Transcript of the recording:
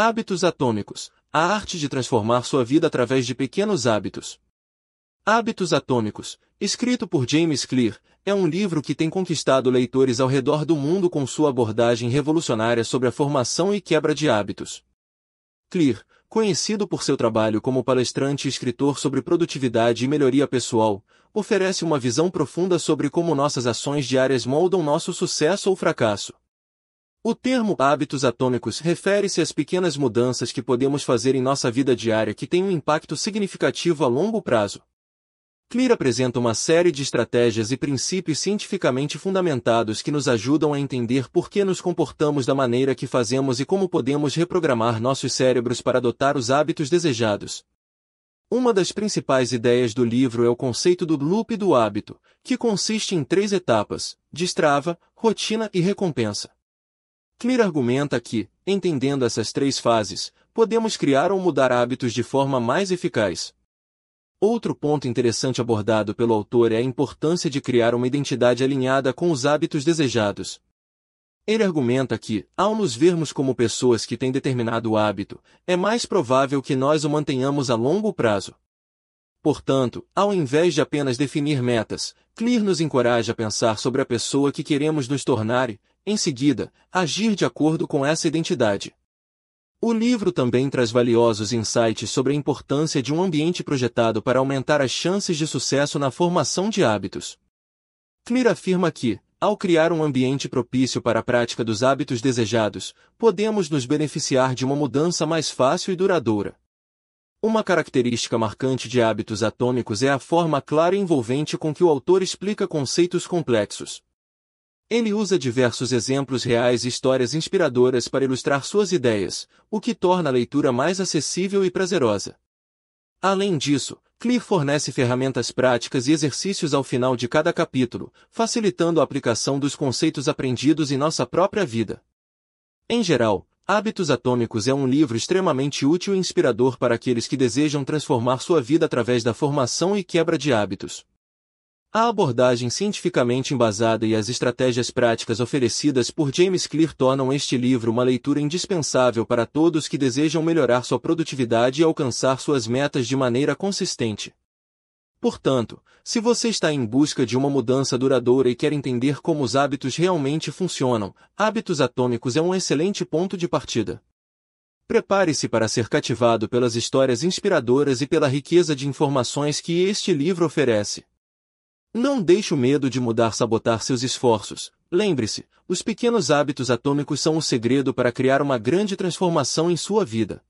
Hábitos Atômicos A arte de transformar sua vida através de pequenos hábitos. Hábitos Atômicos, escrito por James Clear, é um livro que tem conquistado leitores ao redor do mundo com sua abordagem revolucionária sobre a formação e quebra de hábitos. Clear, conhecido por seu trabalho como palestrante e escritor sobre produtividade e melhoria pessoal, oferece uma visão profunda sobre como nossas ações diárias moldam nosso sucesso ou fracasso. O termo hábitos atômicos refere-se às pequenas mudanças que podemos fazer em nossa vida diária que têm um impacto significativo a longo prazo. Clear apresenta uma série de estratégias e princípios cientificamente fundamentados que nos ajudam a entender por que nos comportamos da maneira que fazemos e como podemos reprogramar nossos cérebros para adotar os hábitos desejados. Uma das principais ideias do livro é o conceito do loop do hábito, que consiste em três etapas: destrava, rotina e recompensa. Clear argumenta que, entendendo essas três fases, podemos criar ou mudar hábitos de forma mais eficaz. Outro ponto interessante abordado pelo autor é a importância de criar uma identidade alinhada com os hábitos desejados. Ele argumenta que, ao nos vermos como pessoas que têm determinado hábito, é mais provável que nós o mantenhamos a longo prazo. Portanto, ao invés de apenas definir metas, Clear nos encoraja a pensar sobre a pessoa que queremos nos tornar e, em seguida, agir de acordo com essa identidade. O livro também traz valiosos insights sobre a importância de um ambiente projetado para aumentar as chances de sucesso na formação de hábitos. Clear afirma que, ao criar um ambiente propício para a prática dos hábitos desejados, podemos nos beneficiar de uma mudança mais fácil e duradoura. Uma característica marcante de hábitos atômicos é a forma clara e envolvente com que o autor explica conceitos complexos. Ele usa diversos exemplos reais e histórias inspiradoras para ilustrar suas ideias, o que torna a leitura mais acessível e prazerosa. Além disso, Clear fornece ferramentas práticas e exercícios ao final de cada capítulo, facilitando a aplicação dos conceitos aprendidos em nossa própria vida. Em geral, Hábitos Atômicos é um livro extremamente útil e inspirador para aqueles que desejam transformar sua vida através da formação e quebra de hábitos. A abordagem cientificamente embasada e as estratégias práticas oferecidas por James Clear tornam este livro uma leitura indispensável para todos que desejam melhorar sua produtividade e alcançar suas metas de maneira consistente. Portanto, se você está em busca de uma mudança duradoura e quer entender como os hábitos realmente funcionam, Hábitos Atômicos é um excelente ponto de partida. Prepare-se para ser cativado pelas histórias inspiradoras e pela riqueza de informações que este livro oferece. Não deixe o medo de mudar sabotar seus esforços. Lembre-se, os pequenos hábitos atômicos são o segredo para criar uma grande transformação em sua vida.